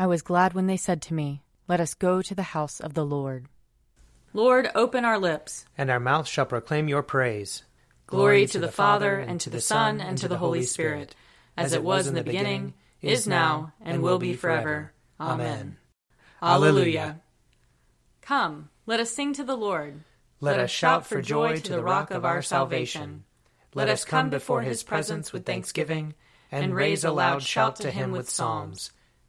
I was glad when they said to me, Let us go to the house of the Lord. Lord, open our lips, and our mouth shall proclaim your praise. Glory to the Father, and to the Son, and to the Holy Spirit, as it was in the beginning, is now, and will be forever. Amen. Alleluia. Come, let us sing to the Lord. Let us shout for joy to the rock of our salvation. Let us come before his presence with thanksgiving, and raise a loud shout to him with psalms.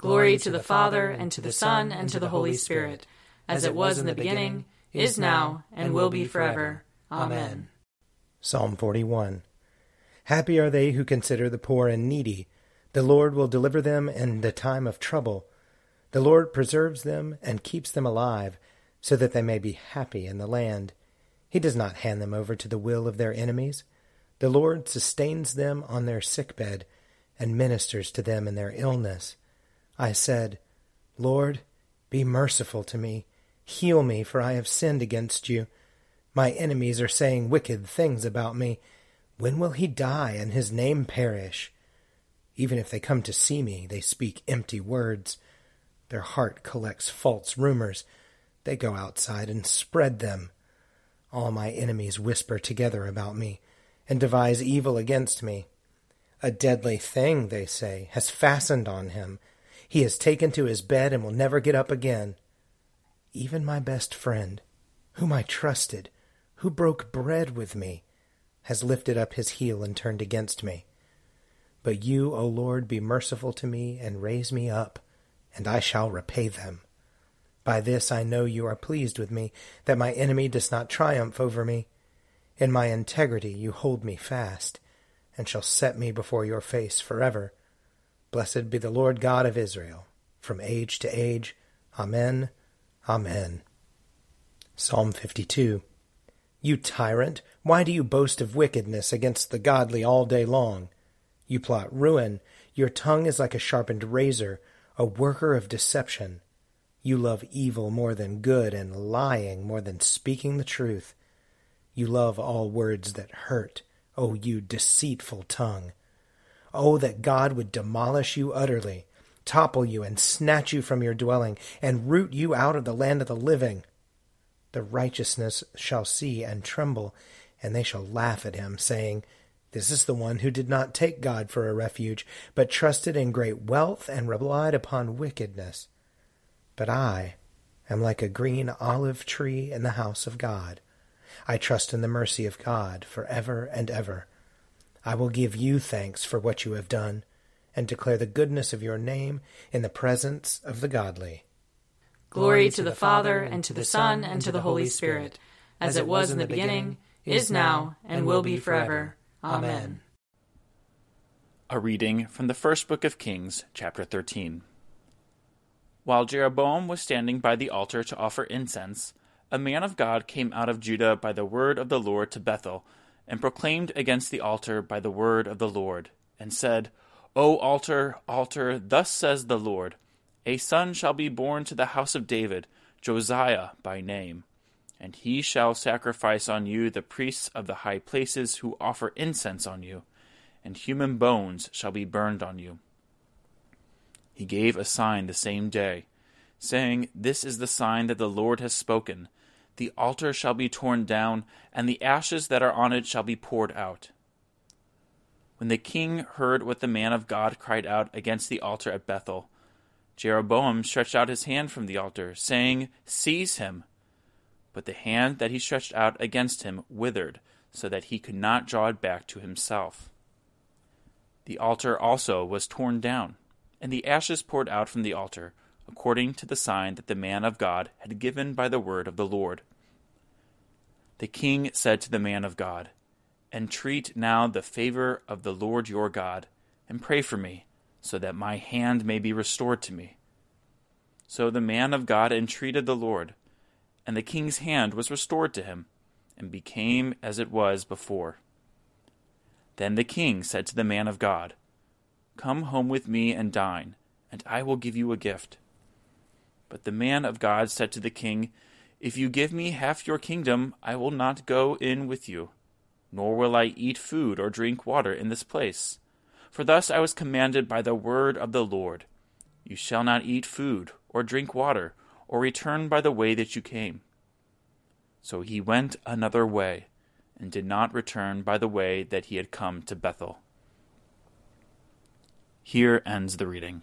Glory to the Father, and to the Son, and to the Holy Spirit, as it was in the beginning, is now, and will be forever. Amen. Psalm 41 Happy are they who consider the poor and needy. The Lord will deliver them in the time of trouble. The Lord preserves them and keeps them alive, so that they may be happy in the land. He does not hand them over to the will of their enemies. The Lord sustains them on their sick bed and ministers to them in their illness. I said, Lord, be merciful to me. Heal me, for I have sinned against you. My enemies are saying wicked things about me. When will he die and his name perish? Even if they come to see me, they speak empty words. Their heart collects false rumors. They go outside and spread them. All my enemies whisper together about me and devise evil against me. A deadly thing, they say, has fastened on him. He is taken to his bed and will never get up again. Even my best friend, whom I trusted, who broke bread with me, has lifted up his heel and turned against me. But you, O Lord, be merciful to me and raise me up, and I shall repay them. By this I know you are pleased with me, that my enemy does not triumph over me. In my integrity you hold me fast, and shall set me before your face forever. Blessed be the Lord God of Israel, from age to age. Amen. Amen. Psalm 52 You tyrant, why do you boast of wickedness against the godly all day long? You plot ruin. Your tongue is like a sharpened razor, a worker of deception. You love evil more than good, and lying more than speaking the truth. You love all words that hurt, O you deceitful tongue. Oh, that God would demolish you utterly, topple you, and snatch you from your dwelling, and root you out of the land of the living. The righteousness shall see and tremble, and they shall laugh at him, saying, This is the one who did not take God for a refuge, but trusted in great wealth and relied upon wickedness. But I am like a green olive tree in the house of God. I trust in the mercy of God for ever and ever. I will give you thanks for what you have done, and declare the goodness of your name in the presence of the godly. Glory to the Father, and to the Son, and to the Holy Spirit, as it was in the beginning, is now, and will be forever. Amen. A reading from the first book of Kings, chapter 13. While Jeroboam was standing by the altar to offer incense, a man of God came out of Judah by the word of the Lord to Bethel, and proclaimed against the altar by the word of the Lord, and said, O altar, altar, thus says the Lord, A son shall be born to the house of David, Josiah by name. And he shall sacrifice on you the priests of the high places who offer incense on you, and human bones shall be burned on you. He gave a sign the same day, saying, This is the sign that the Lord has spoken. The altar shall be torn down, and the ashes that are on it shall be poured out. When the king heard what the man of God cried out against the altar at Bethel, Jeroboam stretched out his hand from the altar, saying, Seize him. But the hand that he stretched out against him withered, so that he could not draw it back to himself. The altar also was torn down and the ashes poured out from the altar, according to the sign that the man of God had given by the word of the Lord. The king said to the man of God, Entreat now the favor of the Lord your God, and pray for me, so that my hand may be restored to me. So the man of God entreated the Lord, and the king's hand was restored to him, and became as it was before. Then the king said to the man of God, Come home with me and dine, and I will give you a gift. But the man of God said to the king, If you give me half your kingdom, I will not go in with you, nor will I eat food or drink water in this place. For thus I was commanded by the word of the Lord You shall not eat food or drink water, or return by the way that you came. So he went another way, and did not return by the way that he had come to Bethel. Here ends the reading.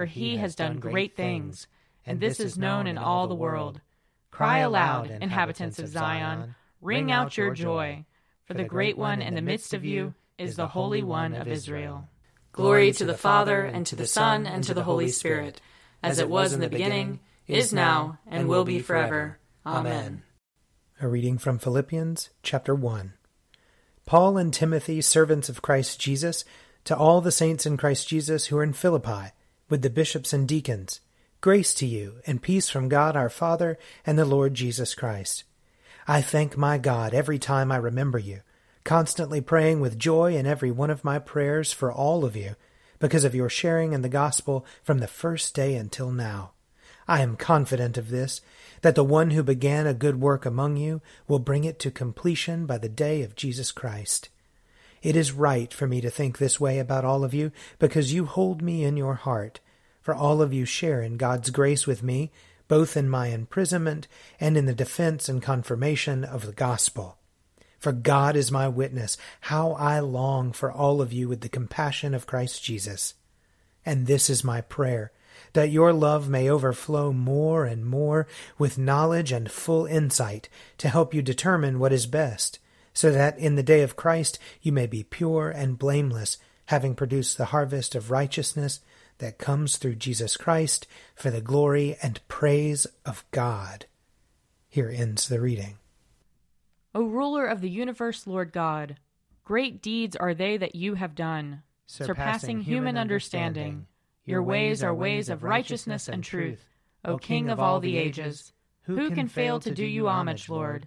for he has done great things, and this is known in all the world. Cry aloud, inhabitants of Zion, ring out your joy, for the great one in the midst of you is the Holy One of Israel. Glory to the Father, and to the Son, and to the Holy Spirit as it was in the beginning, is now, and will be forever. Amen. A reading from Philippians chapter 1. Paul and Timothy, servants of Christ Jesus, to all the saints in Christ Jesus who are in Philippi, with the bishops and deacons, grace to you and peace from God our Father and the Lord Jesus Christ. I thank my God every time I remember you, constantly praying with joy in every one of my prayers for all of you because of your sharing in the gospel from the first day until now. I am confident of this, that the one who began a good work among you will bring it to completion by the day of Jesus Christ. It is right for me to think this way about all of you, because you hold me in your heart, for all of you share in God's grace with me, both in my imprisonment and in the defense and confirmation of the gospel. For God is my witness, how I long for all of you with the compassion of Christ Jesus. And this is my prayer, that your love may overflow more and more with knowledge and full insight to help you determine what is best, so that in the day of Christ you may be pure and blameless, having produced the harvest of righteousness that comes through Jesus Christ for the glory and praise of God. Here ends the reading. O ruler of the universe, Lord God, great deeds are they that you have done, surpassing human understanding. Your ways are ways of righteousness and truth, O King of all the ages. Who can fail to do you homage, Lord,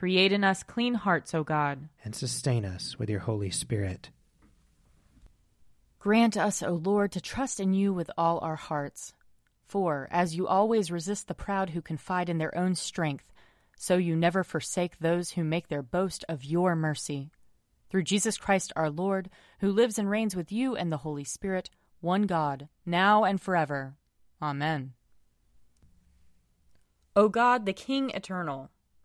Create in us clean hearts, O God, and sustain us with your Holy Spirit. Grant us, O Lord, to trust in you with all our hearts. For, as you always resist the proud who confide in their own strength, so you never forsake those who make their boast of your mercy. Through Jesus Christ our Lord, who lives and reigns with you and the Holy Spirit, one God, now and forever. Amen. O God, the King eternal,